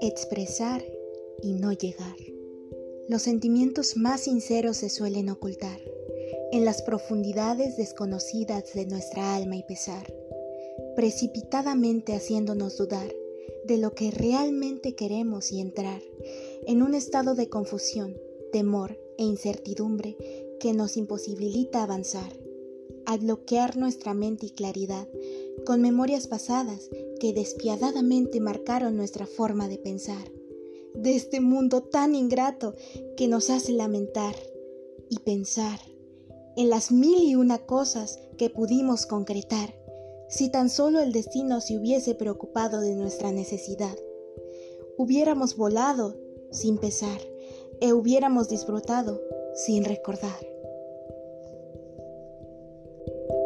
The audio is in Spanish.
Expresar y no llegar. Los sentimientos más sinceros se suelen ocultar en las profundidades desconocidas de nuestra alma y pesar, precipitadamente haciéndonos dudar de lo que realmente queremos y entrar en un estado de confusión, temor e incertidumbre que nos imposibilita avanzar, al bloquear nuestra mente y claridad con memorias pasadas que despiadadamente marcaron nuestra forma de pensar, de este mundo tan ingrato que nos hace lamentar y pensar en las mil y una cosas que pudimos concretar si tan solo el destino se hubiese preocupado de nuestra necesidad. Hubiéramos volado sin pesar e hubiéramos disfrutado sin recordar. Thank you.